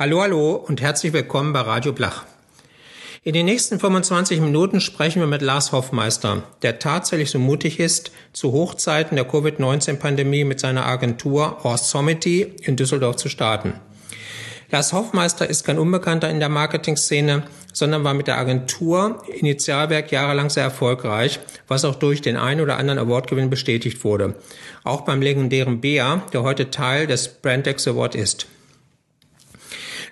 Hallo, hallo und herzlich willkommen bei Radio Blach. In den nächsten 25 Minuten sprechen wir mit Lars Hoffmeister, der tatsächlich so mutig ist, zu Hochzeiten der Covid-19-Pandemie mit seiner Agentur Awesomity in Düsseldorf zu starten. Lars Hoffmeister ist kein Unbekannter in der Marketing-Szene, sondern war mit der Agentur Initialwerk jahrelang sehr erfolgreich, was auch durch den ein oder anderen Awardgewinn bestätigt wurde. Auch beim legendären Bea, der heute Teil des Brandex Award ist.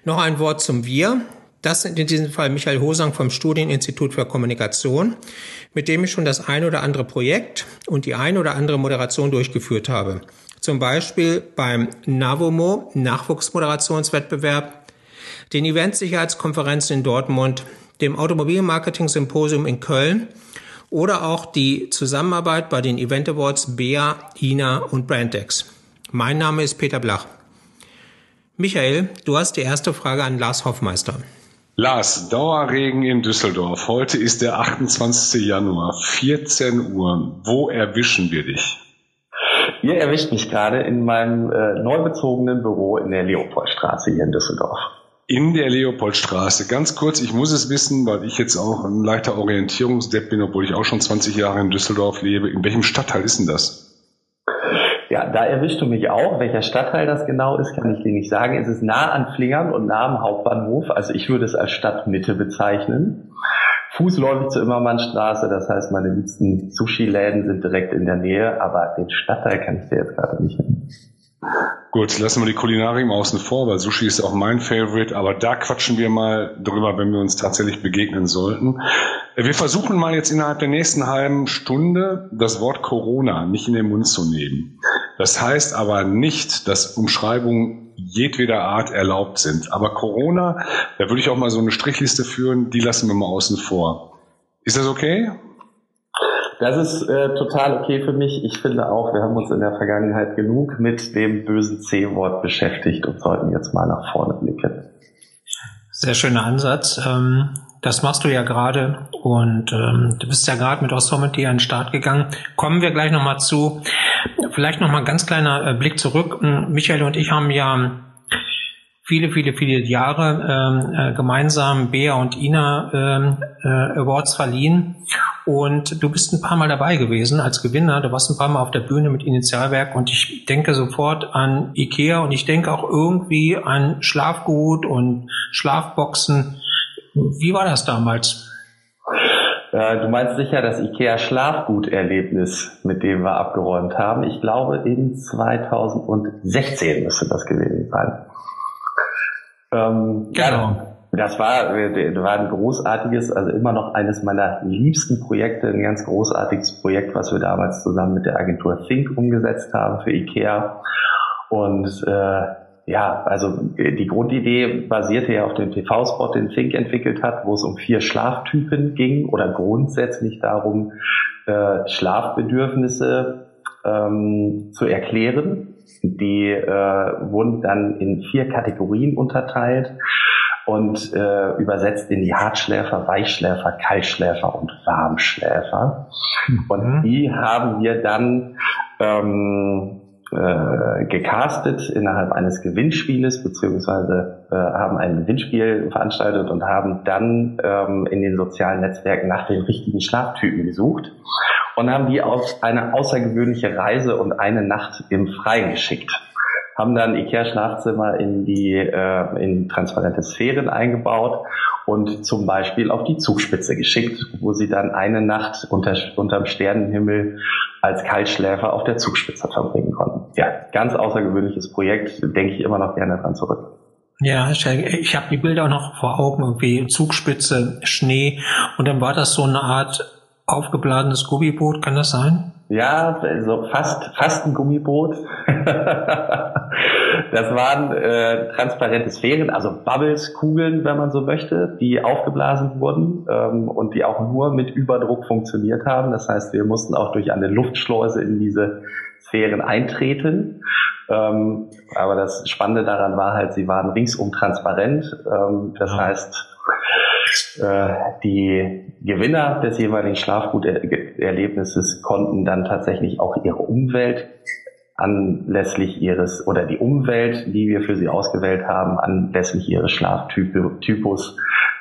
Noch ein Wort zum Wir. Das sind in diesem Fall Michael Hosang vom Studieninstitut für Kommunikation, mit dem ich schon das ein oder andere Projekt und die ein oder andere Moderation durchgeführt habe. Zum Beispiel beim NAVOMO Nachwuchsmoderationswettbewerb, den Eventsicherheitskonferenzen in Dortmund, dem Automobilmarketing-Symposium in Köln oder auch die Zusammenarbeit bei den Event Awards BEA, INA und Brandex. Mein Name ist Peter Blach. Michael, du hast die erste Frage an Lars Hoffmeister. Lars, Dauerregen in Düsseldorf. Heute ist der 28. Januar, 14 Uhr. Wo erwischen wir dich? Ihr erwischt mich gerade in meinem äh, neu bezogenen Büro in der Leopoldstraße hier in Düsseldorf. In der Leopoldstraße. Ganz kurz, ich muss es wissen, weil ich jetzt auch ein leichter Orientierungsdepp bin, obwohl ich auch schon 20 Jahre in Düsseldorf lebe. In welchem Stadtteil ist denn das? Ja, da erwischst du mich auch. Welcher Stadtteil das genau ist, kann ich dir nicht sagen. Es ist nah an Flingern und nah am Hauptbahnhof. Also ich würde es als Stadtmitte bezeichnen. Fußläufig zur Immermannstraße, das heißt, meine liebsten Sushi-Läden sind direkt in der Nähe, aber den Stadtteil kann ich dir jetzt gerade nicht nennen. Gut, lassen wir die Kulinarik im außen vor, weil Sushi ist auch mein Favorite, aber da quatschen wir mal drüber, wenn wir uns tatsächlich begegnen sollten. Wir versuchen mal jetzt innerhalb der nächsten halben Stunde das Wort Corona nicht in den Mund zu nehmen. Das heißt aber nicht, dass Umschreibungen jedweder Art erlaubt sind. Aber Corona, da würde ich auch mal so eine Strichliste führen, die lassen wir mal außen vor. Ist das okay? Das ist äh, total okay für mich. Ich finde auch, wir haben uns in der Vergangenheit genug mit dem bösen C-Wort beschäftigt und sollten jetzt mal nach vorne blicken. Sehr schöner Ansatz. Ähm, das machst du ja gerade und ähm, du bist ja gerade mit Ostomity an den Start gegangen. Kommen wir gleich nochmal zu. Vielleicht nochmal ein ganz kleiner äh, Blick zurück. Michael und ich haben ja viele, viele, viele Jahre ähm, äh, gemeinsam Bea und Ina ähm, äh, Awards verliehen. Und du bist ein paar Mal dabei gewesen als Gewinner. Du warst ein paar Mal auf der Bühne mit Initialwerk und ich denke sofort an Ikea und ich denke auch irgendwie an Schlafgut und Schlafboxen. Wie war das damals? Äh, du meinst sicher das IKEA Schlafgut-Erlebnis, mit dem wir abgeräumt haben. Ich glaube, in 2016 müsste das gewesen sein. Ähm, genau. Das war, war ein großartiges, also immer noch eines meiner liebsten Projekte, ein ganz großartiges Projekt, was wir damals zusammen mit der Agentur Think umgesetzt haben für IKEA. Und äh, ja, also die Grundidee basierte ja auf dem TV-Spot, den Think entwickelt hat, wo es um vier Schlaftypen ging oder grundsätzlich darum, äh, Schlafbedürfnisse ähm, zu erklären. Die äh, wurden dann in vier Kategorien unterteilt und äh, übersetzt in die Hartschläfer, Weichschläfer, Kaltschläfer und Warmschläfer. Mhm. Und die haben wir dann ähm, äh, gecastet innerhalb eines Gewinnspieles, beziehungsweise äh, haben ein Gewinnspiel veranstaltet und haben dann ähm, in den sozialen Netzwerken nach den richtigen Schlaftypen gesucht und haben die auf eine außergewöhnliche Reise und eine Nacht im Freien geschickt. Haben dann Ikea-Schlafzimmer in die äh, in transparente Sphären eingebaut und zum Beispiel auf die Zugspitze geschickt, wo sie dann eine Nacht unter, unterm Sternenhimmel als Kaltschläfer auf der Zugspitze verbringen konnten. Ja, ganz außergewöhnliches Projekt, denke ich immer noch gerne dran zurück. Ja, ich, ich habe die Bilder auch noch vor Augen, irgendwie Zugspitze, Schnee und dann war das so eine Art aufgeblasenes Gummiboot, kann das sein? Ja, also fast, fast ein Gummiboot. das waren äh, transparente Sphären, also Bubbles, Kugeln, wenn man so möchte, die aufgeblasen wurden ähm, und die auch nur mit Überdruck funktioniert haben. Das heißt, wir mussten auch durch eine Luftschleuse in diese Sphären eintreten. Ähm, aber das Spannende daran war halt, sie waren ringsum transparent. Ähm, das heißt, äh, die Gewinner des jeweiligen Schlafguterlebnisses konnten dann tatsächlich auch ihre Umwelt anlässlich ihres oder die Umwelt, die wir für sie ausgewählt haben, anlässlich ihres Schlaftypus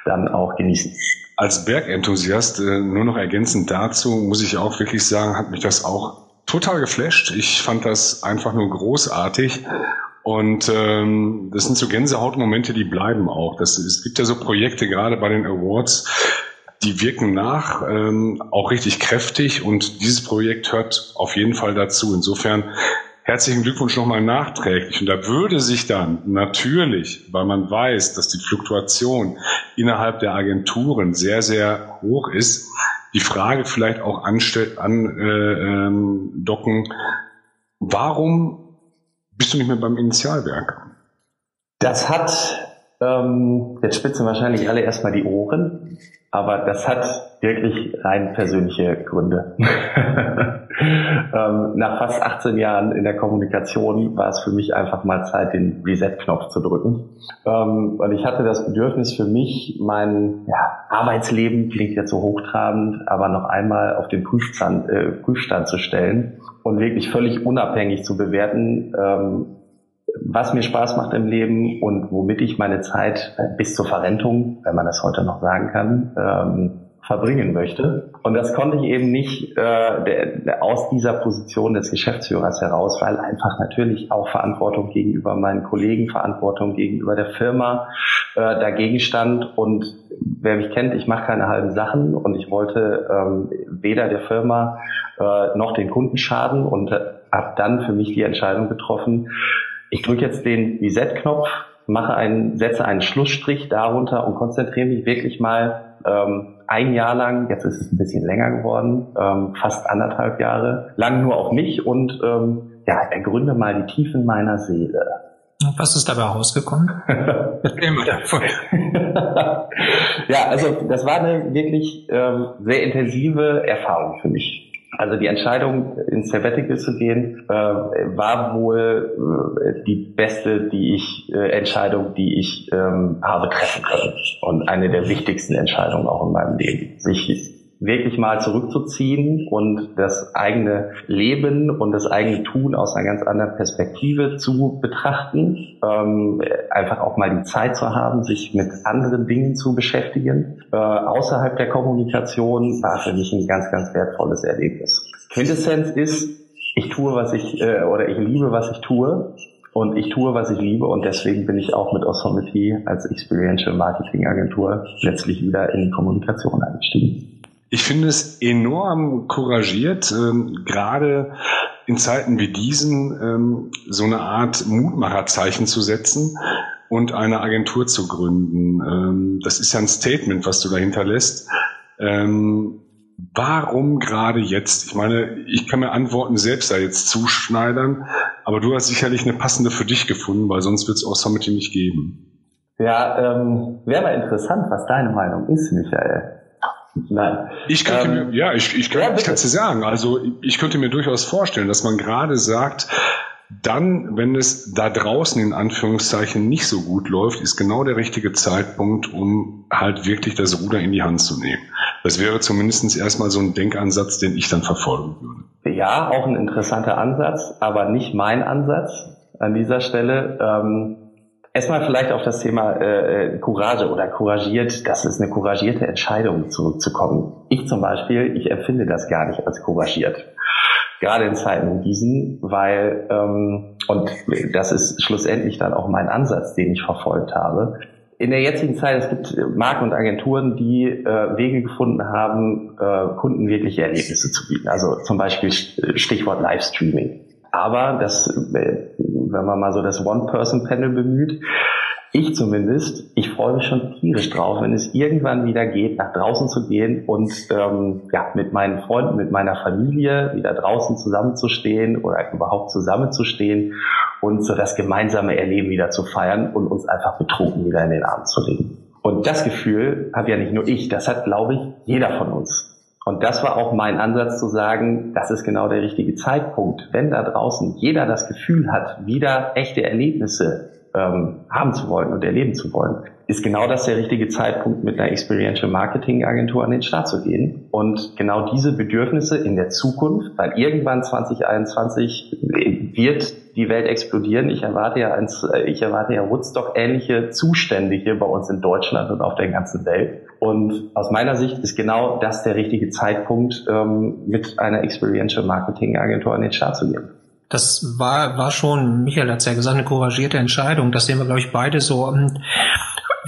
dann auch genießen. Als Bergenthusiast, äh, nur noch ergänzend dazu, muss ich auch wirklich sagen, hat mich das auch total geflasht. Ich fand das einfach nur großartig. Und ähm, das sind so Gänsehautmomente, die bleiben auch. Das, es gibt ja so Projekte, gerade bei den Awards, die wirken nach, ähm, auch richtig kräftig. Und dieses Projekt hört auf jeden Fall dazu. Insofern herzlichen Glückwunsch nochmal nachträglich. Und da würde sich dann natürlich, weil man weiß, dass die Fluktuation innerhalb der Agenturen sehr, sehr hoch ist, die Frage vielleicht auch andocken, an, äh, ähm, warum bist du nicht mehr beim Initialwerk? Das hat, ähm, jetzt spitzen wahrscheinlich alle erstmal die Ohren, aber das hat wirklich rein persönliche Gründe. ähm, nach fast 18 Jahren in der Kommunikation war es für mich einfach mal Zeit, den Reset-Knopf zu drücken. Ähm, und ich hatte das Bedürfnis für mich, mein ja, Arbeitsleben, klingt jetzt so hochtrabend, aber noch einmal auf den Prüfstand, äh, Prüfstand zu stellen und wirklich völlig unabhängig zu bewerten, ähm, was mir Spaß macht im Leben und womit ich meine Zeit bis zur Verrentung, wenn man das heute noch sagen kann, ähm, verbringen möchte. Und das konnte ich eben nicht äh, der, der, aus dieser Position des Geschäftsführers heraus, weil einfach natürlich auch Verantwortung gegenüber meinen Kollegen, Verantwortung gegenüber der Firma äh, dagegen stand. Und wer mich kennt, ich mache keine halben Sachen und ich wollte ähm, weder der Firma äh, noch den Kunden schaden und äh, habe dann für mich die Entscheidung getroffen, ich drücke jetzt den Reset-Knopf, mache einen, setze einen Schlussstrich darunter und konzentriere mich wirklich mal ähm, ein Jahr lang, jetzt ist es ein bisschen länger geworden, ähm, fast anderthalb Jahre, lang nur auf mich und ähm, ja, ergründe mal die Tiefen meiner Seele. Was ist dabei rausgekommen? Erzähl mal davon. ja, also das war eine wirklich ähm, sehr intensive Erfahrung für mich. Also die Entscheidung, ins Sabbatical zu gehen, äh, war wohl äh, die beste, die ich äh, Entscheidung, die ich ähm, habe treffen können und eine der wichtigsten Entscheidungen auch in meinem Leben. Sich wirklich mal zurückzuziehen und das eigene Leben und das eigene Tun aus einer ganz anderen Perspektive zu betrachten, ähm, einfach auch mal die Zeit zu haben, sich mit anderen Dingen zu beschäftigen. Äh, außerhalb der Kommunikation war für mich ein ganz, ganz wertvolles Erlebnis. Quintessenz ist, ich tue, was ich, äh, oder ich liebe, was ich tue. Und ich tue, was ich liebe und deswegen bin ich auch mit Osomity als Experiential Marketing Agentur letztlich wieder in Kommunikation eingestiegen. Ich finde es enorm couragiert, ähm, gerade in Zeiten wie diesen ähm, so eine Art Mutmacherzeichen zu setzen und eine Agentur zu gründen. Ähm, das ist ja ein Statement, was du dahinter lässt. Ähm, warum gerade jetzt? Ich meine, ich kann mir Antworten selbst da jetzt zuschneidern, aber du hast sicherlich eine passende für dich gefunden, weil sonst wird es auch Summit nicht geben. Ja, ähm, wäre mal interessant, was deine Meinung ist, Michael. Nein. Ich könnte ähm, mir, ja, ich, ich, kann, ja, ich kann es dir sagen. Also ich könnte mir durchaus vorstellen, dass man gerade sagt, dann, wenn es da draußen in Anführungszeichen nicht so gut läuft, ist genau der richtige Zeitpunkt, um halt wirklich das Ruder in die Hand zu nehmen. Das wäre zumindest erstmal so ein Denkansatz, den ich dann verfolgen würde. Ja, auch ein interessanter Ansatz, aber nicht mein Ansatz an dieser Stelle. Ähm, Erstmal vielleicht auf das Thema äh, Courage oder couragiert, das ist eine couragierte Entscheidung zurückzukommen. Ich zum Beispiel, ich empfinde das gar nicht als couragiert. Gerade in Zeiten wie diesen, weil, ähm, und das ist schlussendlich dann auch mein Ansatz, den ich verfolgt habe, in der jetzigen Zeit, es gibt Marken und Agenturen, die äh, Wege gefunden haben, äh, Kunden wirkliche Erlebnisse zu bieten. Also zum Beispiel Stichwort Livestreaming. Aber das, äh, wenn man mal so das One-Person-Panel bemüht, ich zumindest, ich freue mich schon tierisch drauf, wenn es irgendwann wieder geht, nach draußen zu gehen und ähm, ja, mit meinen Freunden, mit meiner Familie wieder draußen zusammenzustehen oder überhaupt zusammenzustehen und so das gemeinsame Erleben wieder zu feiern und uns einfach betrunken wieder in den Arm zu legen. Und das Gefühl habe ja nicht nur ich, das hat, glaube ich, jeder von uns. Und das war auch mein Ansatz zu sagen, das ist genau der richtige Zeitpunkt. Wenn da draußen jeder das Gefühl hat, wieder echte Erlebnisse ähm, haben zu wollen und erleben zu wollen, ist genau das der richtige Zeitpunkt, mit einer Experiential Marketing Agentur an den Start zu gehen und genau diese Bedürfnisse in der Zukunft, weil irgendwann 2021 wird die Welt explodieren. Ich erwarte ja eins, ich erwarte ja Woodstock ähnliche Zustände hier bei uns in Deutschland und auf der ganzen Welt. Und aus meiner Sicht ist genau das der richtige Zeitpunkt, ähm, mit einer Experiential Marketing Agentur an den Start zu gehen. Das war, war schon, Michael hat es ja gesagt, eine couragierte Entscheidung. Das sehen wir, glaube ich, beide so.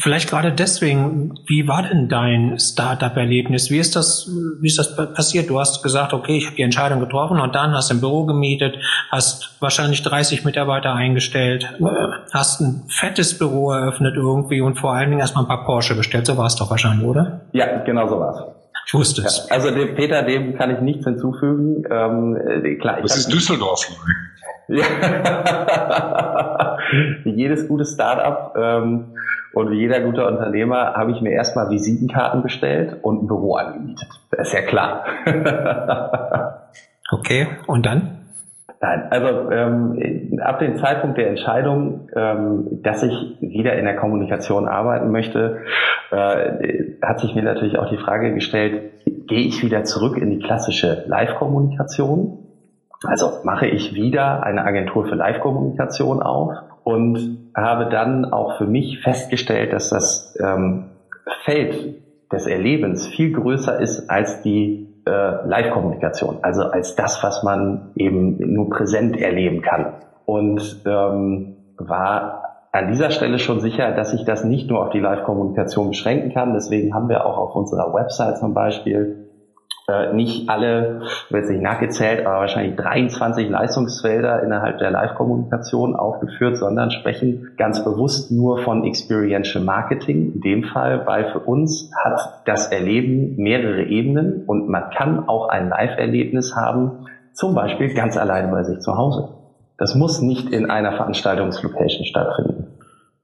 Vielleicht gerade deswegen, wie war denn dein Startup-Erlebnis? Wie ist das, wie ist das passiert? Du hast gesagt, okay, ich habe die Entscheidung getroffen und dann hast ein Büro gemietet, hast wahrscheinlich 30 Mitarbeiter eingestellt, äh, hast ein fettes Büro eröffnet irgendwie und vor allen Dingen erstmal ein paar Porsche bestellt. So war es doch wahrscheinlich, oder? Ja, genau so war es. Ich wusste es. Ja, also dem Peter, dem kann ich nichts hinzufügen. Ähm, äh, klar, Was ist Düsseldorf? Ja. Jedes gute Startup ähm, und wie jeder gute Unternehmer habe ich mir erstmal Visitenkarten bestellt und ein Büro angemietet. Das ist ja klar. okay, und dann? Nein, also ähm, ab dem Zeitpunkt der Entscheidung, ähm, dass ich wieder in der Kommunikation arbeiten möchte, äh, hat sich mir natürlich auch die Frage gestellt, gehe ich wieder zurück in die klassische Live-Kommunikation? Also mache ich wieder eine Agentur für Live-Kommunikation auf und habe dann auch für mich festgestellt, dass das ähm, Feld des Erlebens viel größer ist als die äh, Live-Kommunikation, also als das, was man eben nur präsent erleben kann. Und ähm, war an dieser Stelle schon sicher, dass ich das nicht nur auf die Live-Kommunikation beschränken kann. Deswegen haben wir auch auf unserer Website zum Beispiel äh, nicht alle, wird sich nachgezählt, aber wahrscheinlich 23 Leistungsfelder innerhalb der Live-Kommunikation aufgeführt, sondern sprechen ganz bewusst nur von Experiential Marketing. In dem Fall, weil für uns hat das Erleben mehrere Ebenen und man kann auch ein Live-Erlebnis haben, zum Beispiel ganz alleine bei sich zu Hause. Das muss nicht in einer Veranstaltungslocation stattfinden.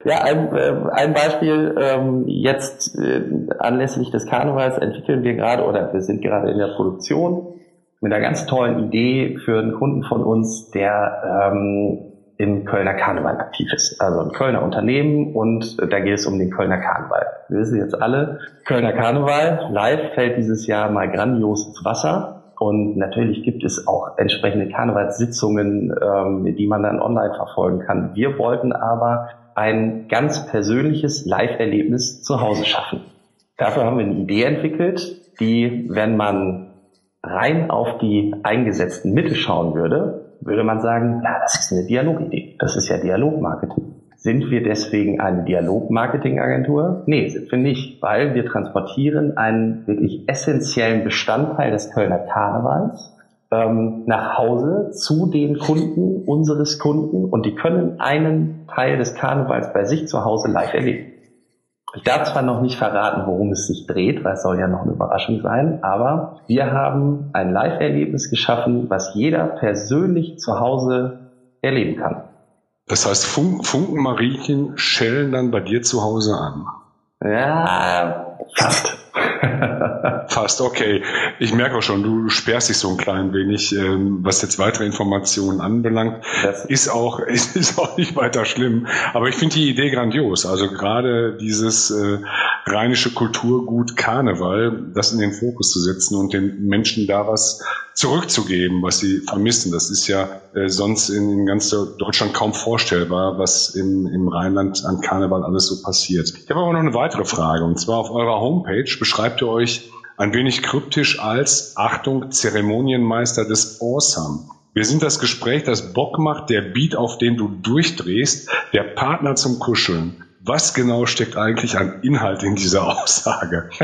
Ja, ein, äh, ein Beispiel, ähm, jetzt äh, anlässlich des Karnevals entwickeln wir gerade oder wir sind gerade in der Produktion mit einer ganz tollen Idee für einen Kunden von uns, der ähm, im Kölner Karneval aktiv ist. Also ein Kölner Unternehmen und da geht es um den Kölner Karneval. Wir wissen jetzt alle, Kölner Karneval live fällt dieses Jahr mal grandios ins Wasser. Und natürlich gibt es auch entsprechende Karnevalssitzungen, ähm, die man dann online verfolgen kann. Wir wollten aber ein ganz persönliches Live-Erlebnis zu Hause schaffen. Dafür haben wir eine Idee entwickelt, die, wenn man rein auf die eingesetzten Mittel schauen würde, würde man sagen, ja, das ist eine Dialogidee. Das ist ja Dialogmarketing. Sind wir deswegen eine Dialogmarketingagentur? Nee, sind wir nicht, weil wir transportieren einen wirklich essentiellen Bestandteil des Kölner Karnevals ähm, nach Hause zu den Kunden unseres Kunden und die können einen Teil des Karnevals bei sich zu Hause live erleben. Ich darf zwar noch nicht verraten, worum es sich dreht, weil es soll ja noch eine Überraschung sein, aber wir haben ein Live-Erlebnis geschaffen, was jeder persönlich zu Hause erleben kann. Das heißt, Fun Funkenmariechen schellen dann bei dir zu Hause an. Ja, fast. Fast, okay. Ich merke auch schon, du sperrst dich so ein klein wenig, ähm, was jetzt weitere Informationen anbelangt. Das ist auch, ist auch nicht weiter schlimm. Aber ich finde die Idee grandios. Also gerade dieses äh, rheinische Kulturgut Karneval, das in den Fokus zu setzen und den Menschen da was zurückzugeben, was sie vermissen. Das ist ja äh, sonst in, ganz Deutschland kaum vorstellbar, was im, im Rheinland an Karneval alles so passiert. Ich habe aber noch eine weitere Frage. Und zwar auf eurer Homepage beschreibt ihr euch ein wenig kryptisch als, Achtung, Zeremonienmeister des Awesome. Wir sind das Gespräch, das Bock macht, der Beat, auf den du durchdrehst, der Partner zum Kuscheln. Was genau steckt eigentlich an Inhalt in dieser Aussage?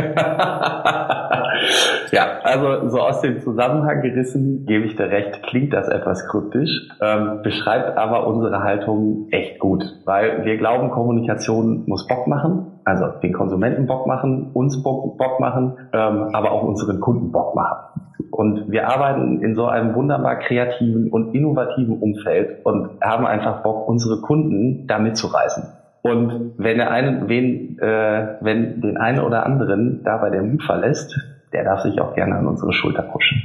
ja, also so aus dem Zusammenhang gerissen, gebe ich dir recht, klingt das etwas kryptisch, ähm, beschreibt aber unsere Haltung echt gut, weil wir glauben, Kommunikation muss Bock machen, also den Konsumenten Bock machen, uns Bock, machen, ähm, aber auch unseren Kunden Bock machen. Und wir arbeiten in so einem wunderbar kreativen und innovativen Umfeld und haben einfach Bock, unsere Kunden da mitzureißen. Und wenn der eine, wen, äh, wenn den einen oder anderen dabei der Mut verlässt, der darf sich auch gerne an unsere Schulter pushen.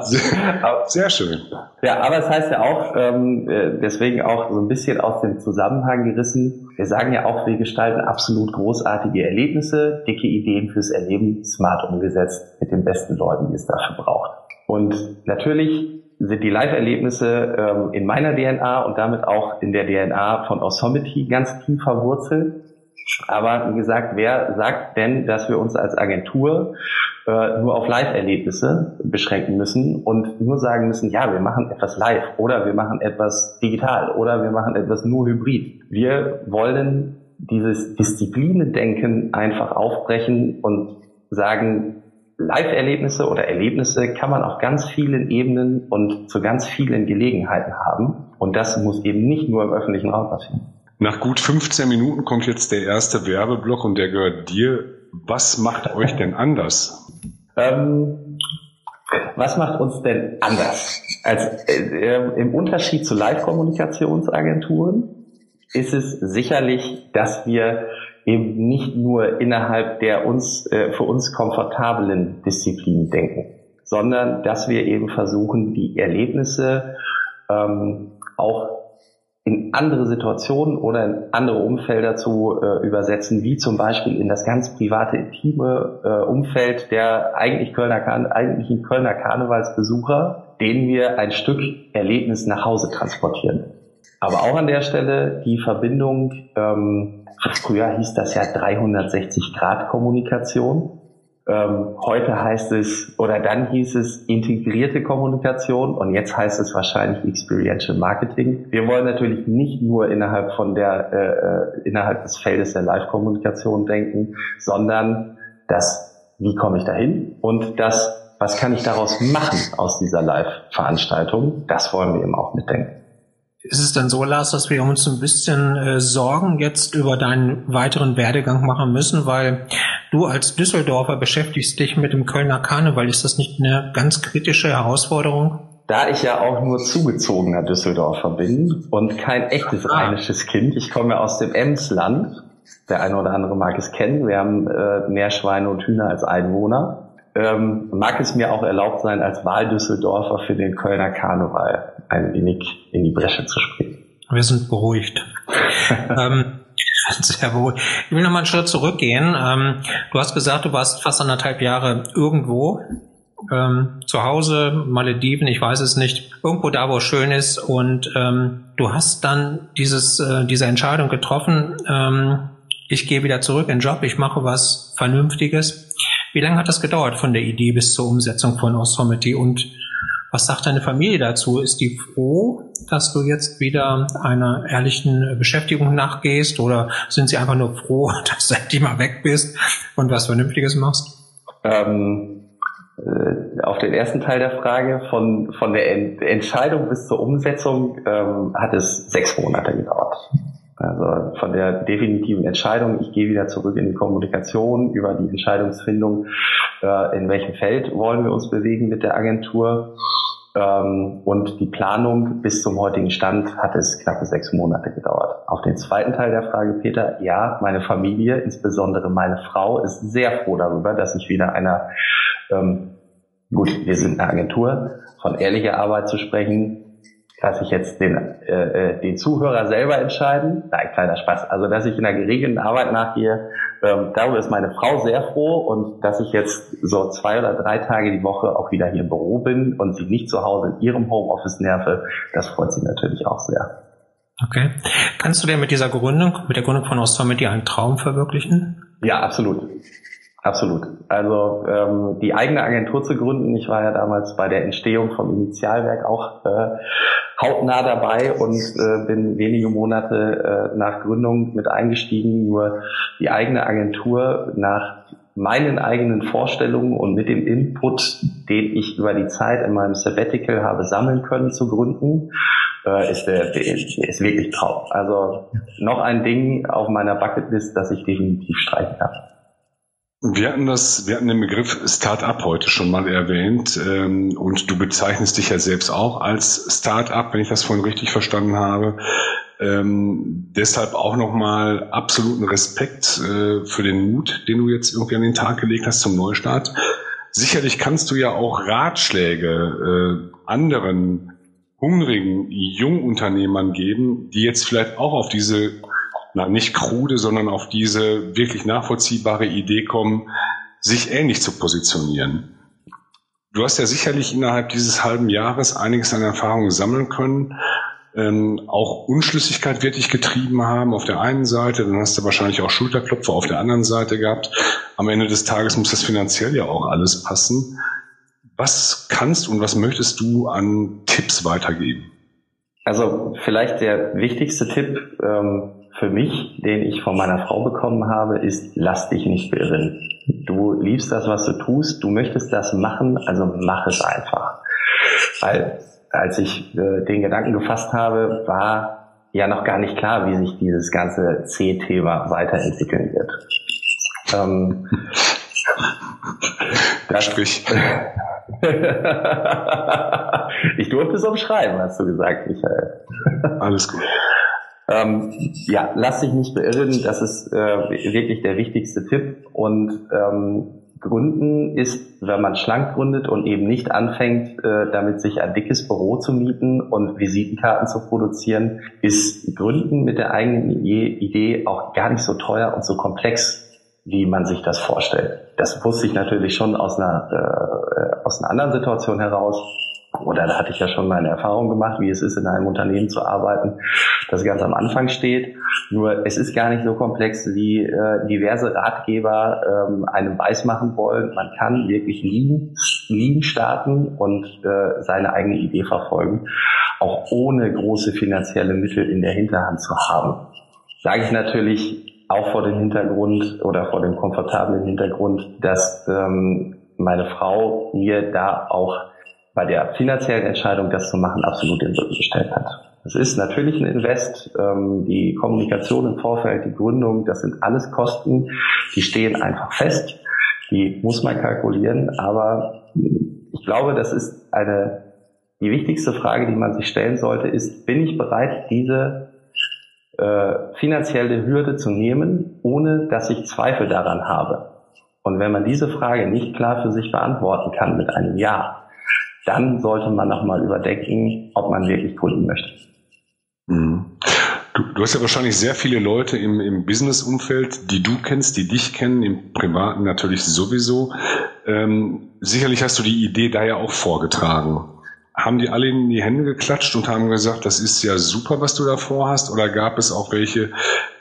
sehr, sehr, schön. Ja, aber es heißt ja auch, ähm, äh, deswegen auch so ein bisschen aus dem Zusammenhang gerissen, wir sagen ja auch, wir gestalten absolut großartige Erlebnisse, dicke Ideen fürs Erleben, smart umgesetzt mit den besten Leuten, die es dafür braucht. Und natürlich sind die Live-Erlebnisse ähm, in meiner DNA und damit auch in der DNA von Osomity ganz tief verwurzelt. Aber wie gesagt, wer sagt denn, dass wir uns als Agentur äh, nur auf Live-Erlebnisse beschränken müssen und nur sagen müssen, ja, wir machen etwas live oder wir machen etwas digital oder wir machen etwas nur hybrid. Wir wollen dieses Disziplinendenken einfach aufbrechen und sagen, Live-Erlebnisse oder Erlebnisse kann man auf ganz vielen Ebenen und zu ganz vielen Gelegenheiten haben. Und das muss eben nicht nur im öffentlichen Raum passieren. Nach gut 15 Minuten kommt jetzt der erste Werbeblock und der gehört dir. Was macht euch denn anders? Ähm, was macht uns denn anders? Also äh, im Unterschied zu Live-Kommunikationsagenturen ist es sicherlich, dass wir eben nicht nur innerhalb der uns äh, für uns komfortablen Disziplinen denken, sondern dass wir eben versuchen, die Erlebnisse ähm, auch in andere Situationen oder in andere Umfelder zu äh, übersetzen, wie zum Beispiel in das ganz private, intime äh, Umfeld der eigentlich Kölner eigentlichen Kölner Karnevalsbesucher, denen wir ein Stück Erlebnis nach Hause transportieren. Aber auch an der Stelle die Verbindung ähm, Früher hieß das ja 360-Grad-Kommunikation. Ähm, heute heißt es, oder dann hieß es integrierte Kommunikation und jetzt heißt es wahrscheinlich Experiential Marketing. Wir wollen natürlich nicht nur innerhalb von der, äh, äh innerhalb des Feldes der Live-Kommunikation denken, sondern das, wie komme ich dahin und das, was kann ich daraus machen aus dieser Live-Veranstaltung, das wollen wir eben auch mitdenken. Ist es denn so, Lars, dass wir uns ein bisschen äh, Sorgen jetzt über deinen weiteren Werdegang machen müssen, weil du als Düsseldorfer beschäftigst dich mit dem Kölner Karneval. Ist das nicht eine ganz kritische Herausforderung? Da ich ja auch nur zugezogener Düsseldorfer bin und kein echtes ah. rheinisches Kind, ich komme aus dem Emsland. Der eine oder andere mag es kennen. Wir haben äh, mehr Schweine und Hühner als Einwohner ähm, mag es mir auch erlaubt sein, als Wahldüsseldorfer für den Kölner Karneval ein wenig in die Bresche zu springen. Wir sind beruhigt. ähm, sehr beruhigt. Ich will noch mal einen Schritt zurückgehen. Ähm, du hast gesagt, du warst fast anderthalb Jahre irgendwo. Ähm, zu Hause, Malediven, ich weiß es nicht, irgendwo da, wo es schön ist. Und ähm, du hast dann dieses, äh, diese Entscheidung getroffen, ähm, ich gehe wieder zurück in den Job, ich mache was Vernünftiges. Wie lange hat das gedauert von der Idee bis zur Umsetzung von Osomity und was sagt deine Familie dazu? Ist die froh, dass du jetzt wieder einer ehrlichen Beschäftigung nachgehst oder sind sie einfach nur froh, dass du endlich mal weg bist und was Vernünftiges machst? Ähm, äh, auf den ersten Teil der Frage, von, von der Entscheidung bis zur Umsetzung ähm, hat es sechs Monate gedauert. Also von der definitiven Entscheidung, ich gehe wieder zurück in die Kommunikation, über die Entscheidungsfindung, äh, in welchem Feld wollen wir uns bewegen mit der Agentur. Ähm, und die Planung bis zum heutigen Stand hat es knappe sechs Monate gedauert. Auf den zweiten Teil der Frage, Peter, ja, meine Familie, insbesondere meine Frau, ist sehr froh darüber, dass ich wieder einer, ähm, gut, wir sind eine Agentur, von ehrlicher Arbeit zu sprechen, dass ich jetzt den, äh, äh, den Zuhörer selber entscheiden. Nein, kleiner Spaß. Also, dass ich in einer geregelten Arbeit nachgehe, ähm, darüber ist meine Frau sehr froh und dass ich jetzt so zwei oder drei Tage die Woche auch wieder hier im Büro bin und sie nicht zu Hause in ihrem Homeoffice nerve, das freut sie natürlich auch sehr. Okay. Kannst du dir mit dieser Gründung, mit der Gründung von Ostomity einen Traum verwirklichen? Ja, absolut. Absolut. Also ähm, die eigene Agentur zu gründen, ich war ja damals bei der Entstehung vom Initialwerk auch äh, hautnah dabei und äh, bin wenige Monate äh, nach Gründung mit eingestiegen. Nur die eigene Agentur nach meinen eigenen Vorstellungen und mit dem Input, den ich über die Zeit in meinem Sabbatical habe sammeln können, zu gründen, äh, ist, der, ist wirklich Traum. Also noch ein Ding auf meiner Bucketlist, das ich definitiv streichen kann. Wir hatten das, wir hatten den Begriff Start-up heute schon mal erwähnt ähm, und du bezeichnest dich ja selbst auch als Start-up, wenn ich das vorhin richtig verstanden habe. Ähm, deshalb auch nochmal absoluten Respekt äh, für den Mut, den du jetzt irgendwie an den Tag gelegt hast zum Neustart. sicherlich kannst du ja auch Ratschläge äh, anderen hungrigen Jungunternehmern geben, die jetzt vielleicht auch auf diese, na nicht krude, sondern auf diese wirklich nachvollziehbare Idee kommen, sich ähnlich zu positionieren. Du hast ja sicherlich innerhalb dieses halben Jahres einiges an Erfahrungen sammeln können ähm, auch Unschlüssigkeit wirklich getrieben haben auf der einen Seite, dann hast du wahrscheinlich auch Schulterklopfer auf der anderen Seite gehabt. Am Ende des Tages muss das finanziell ja auch alles passen. Was kannst und was möchtest du an Tipps weitergeben? Also vielleicht der wichtigste Tipp ähm, für mich, den ich von meiner Frau bekommen habe, ist, lass dich nicht beirren. Du liebst das, was du tust, du möchtest das machen, also mach es einfach. Weil als ich äh, den Gedanken gefasst habe, war ja noch gar nicht klar, wie sich dieses ganze C-Thema weiterentwickeln wird. Ähm, das Sprich. ich durfte es umschreiben, hast du gesagt, Michael. Alles gut. Ähm, ja, lass dich nicht beirren, das ist äh, wirklich der wichtigste Tipp. Und ähm, Gründen ist, wenn man schlank gründet und eben nicht anfängt, äh, damit sich ein dickes Büro zu mieten und Visitenkarten zu produzieren, ist Gründen mit der eigenen Idee auch gar nicht so teuer und so komplex, wie man sich das vorstellt. Das wusste ich natürlich schon aus einer, äh, aus einer anderen Situation heraus oder da hatte ich ja schon meine Erfahrung gemacht, wie es ist, in einem Unternehmen zu arbeiten, das ganz am Anfang steht. Nur es ist gar nicht so komplex, wie äh, diverse Ratgeber ähm, einem weismachen wollen. Man kann wirklich liegen, liegen starten und äh, seine eigene Idee verfolgen, auch ohne große finanzielle Mittel in der Hinterhand zu haben. Sage ich natürlich auch vor dem Hintergrund oder vor dem komfortablen Hintergrund, dass ähm, meine Frau mir da auch bei der finanziellen Entscheidung, das zu machen, absolut den Rücken gestellt hat. Es ist natürlich ein Invest, ähm, die Kommunikation im Vorfeld, die Gründung, das sind alles Kosten, die stehen einfach fest, die muss man kalkulieren, aber ich glaube, das ist eine, die wichtigste Frage, die man sich stellen sollte, ist, bin ich bereit, diese äh, finanzielle Hürde zu nehmen, ohne dass ich Zweifel daran habe? Und wenn man diese Frage nicht klar für sich beantworten kann mit einem Ja, dann sollte man nochmal überdenken, ob man wirklich gründen möchte. Mhm. Du, du, hast ja wahrscheinlich sehr viele Leute im, im Business-Umfeld, die du kennst, die dich kennen, im Privaten natürlich sowieso. Ähm, sicherlich hast du die Idee da ja auch vorgetragen. Haben die alle in die Hände geklatscht und haben gesagt, das ist ja super, was du da vorhast? Oder gab es auch welche,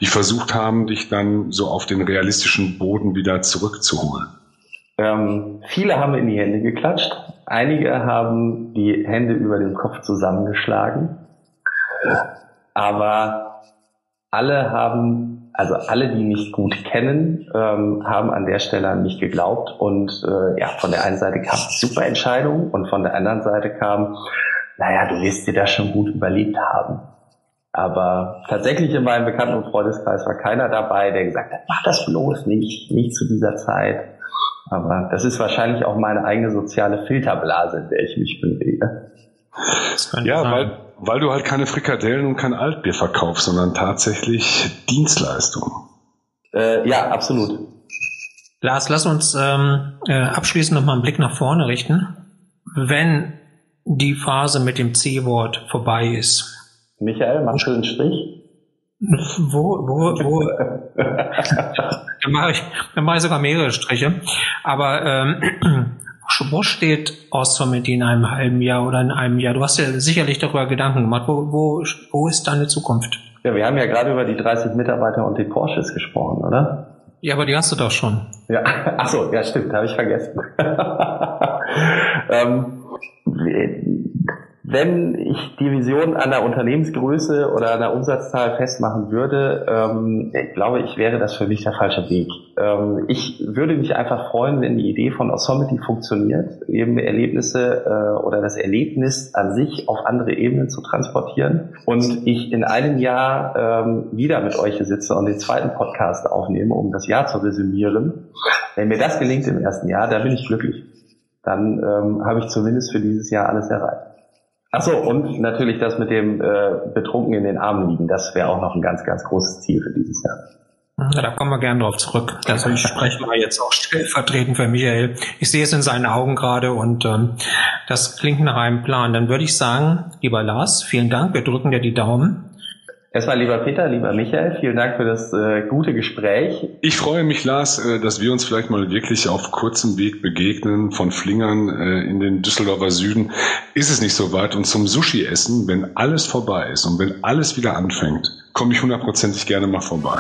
die versucht haben, dich dann so auf den realistischen Boden wieder zurückzuholen? Ähm, viele haben in die Hände geklatscht. Einige haben die Hände über dem Kopf zusammengeschlagen. Aber alle haben, also alle, die mich gut kennen, ähm, haben an der Stelle an mich geglaubt. Und äh, ja, von der einen Seite kam super Entscheidung und von der anderen Seite kam, naja, du wirst dir das schon gut überlebt haben. Aber tatsächlich in meinem Bekannten- und Freundeskreis war keiner dabei, der gesagt hat, mach das bloß nicht, nicht zu dieser Zeit. Aber das ist wahrscheinlich auch meine eigene soziale Filterblase, in der ich mich bewege. Ja, weil, weil du halt keine Frikadellen und kein Altbier verkaufst, sondern tatsächlich Dienstleistungen. Äh, ja, absolut. Lars, lass uns ähm, äh, abschließend nochmal einen Blick nach vorne richten. Wenn die Phase mit dem C-Wort vorbei ist. Michael, machst du einen Strich? Wo, wo, wo? dann mache ich, dann mache ich sogar mehrere Striche. Aber ähm, wo steht Ostomity in einem halben Jahr oder in einem Jahr? Du hast ja sicherlich darüber Gedanken gemacht. Wo, wo, wo ist deine Zukunft? Ja, wir haben ja gerade über die 30 Mitarbeiter und die Porsches gesprochen, oder? Ja, aber die hast du doch schon. Ja, ach so, ja stimmt, habe ich vergessen. ähm, wenn ich die Vision an der Unternehmensgröße oder an der Umsatzzahl festmachen würde, ähm, ich glaube ich, wäre das für mich der falsche Weg. Ähm, ich würde mich einfach freuen, wenn die Idee von Osomity funktioniert, eben Erlebnisse äh, oder das Erlebnis an sich auf andere Ebenen zu transportieren und ich in einem Jahr ähm, wieder mit euch sitze und den zweiten Podcast aufnehme, um das Jahr zu resümieren. Wenn mir das gelingt im ersten Jahr, dann bin ich glücklich. Dann ähm, habe ich zumindest für dieses Jahr alles erreicht. Achso, und natürlich das mit dem äh, Betrunken in den Armen liegen, das wäre auch noch ein ganz, ganz großes Ziel für dieses Jahr. Ja, da kommen wir gerne drauf zurück. Also ich spreche mal jetzt auch stellvertretend für Michael. Ich sehe es in seinen Augen gerade und ähm, das klingt nach einem Plan. Dann würde ich sagen, lieber Lars, vielen Dank. Wir drücken dir die Daumen. Erstmal lieber Peter, lieber Michael, vielen Dank für das äh, gute Gespräch. Ich freue mich, Lars, äh, dass wir uns vielleicht mal wirklich auf kurzem Weg begegnen, von Flingern äh, in den Düsseldorfer Süden. Ist es nicht so weit und zum Sushi essen, wenn alles vorbei ist und wenn alles wieder anfängt, komme ich hundertprozentig gerne mal vorbei.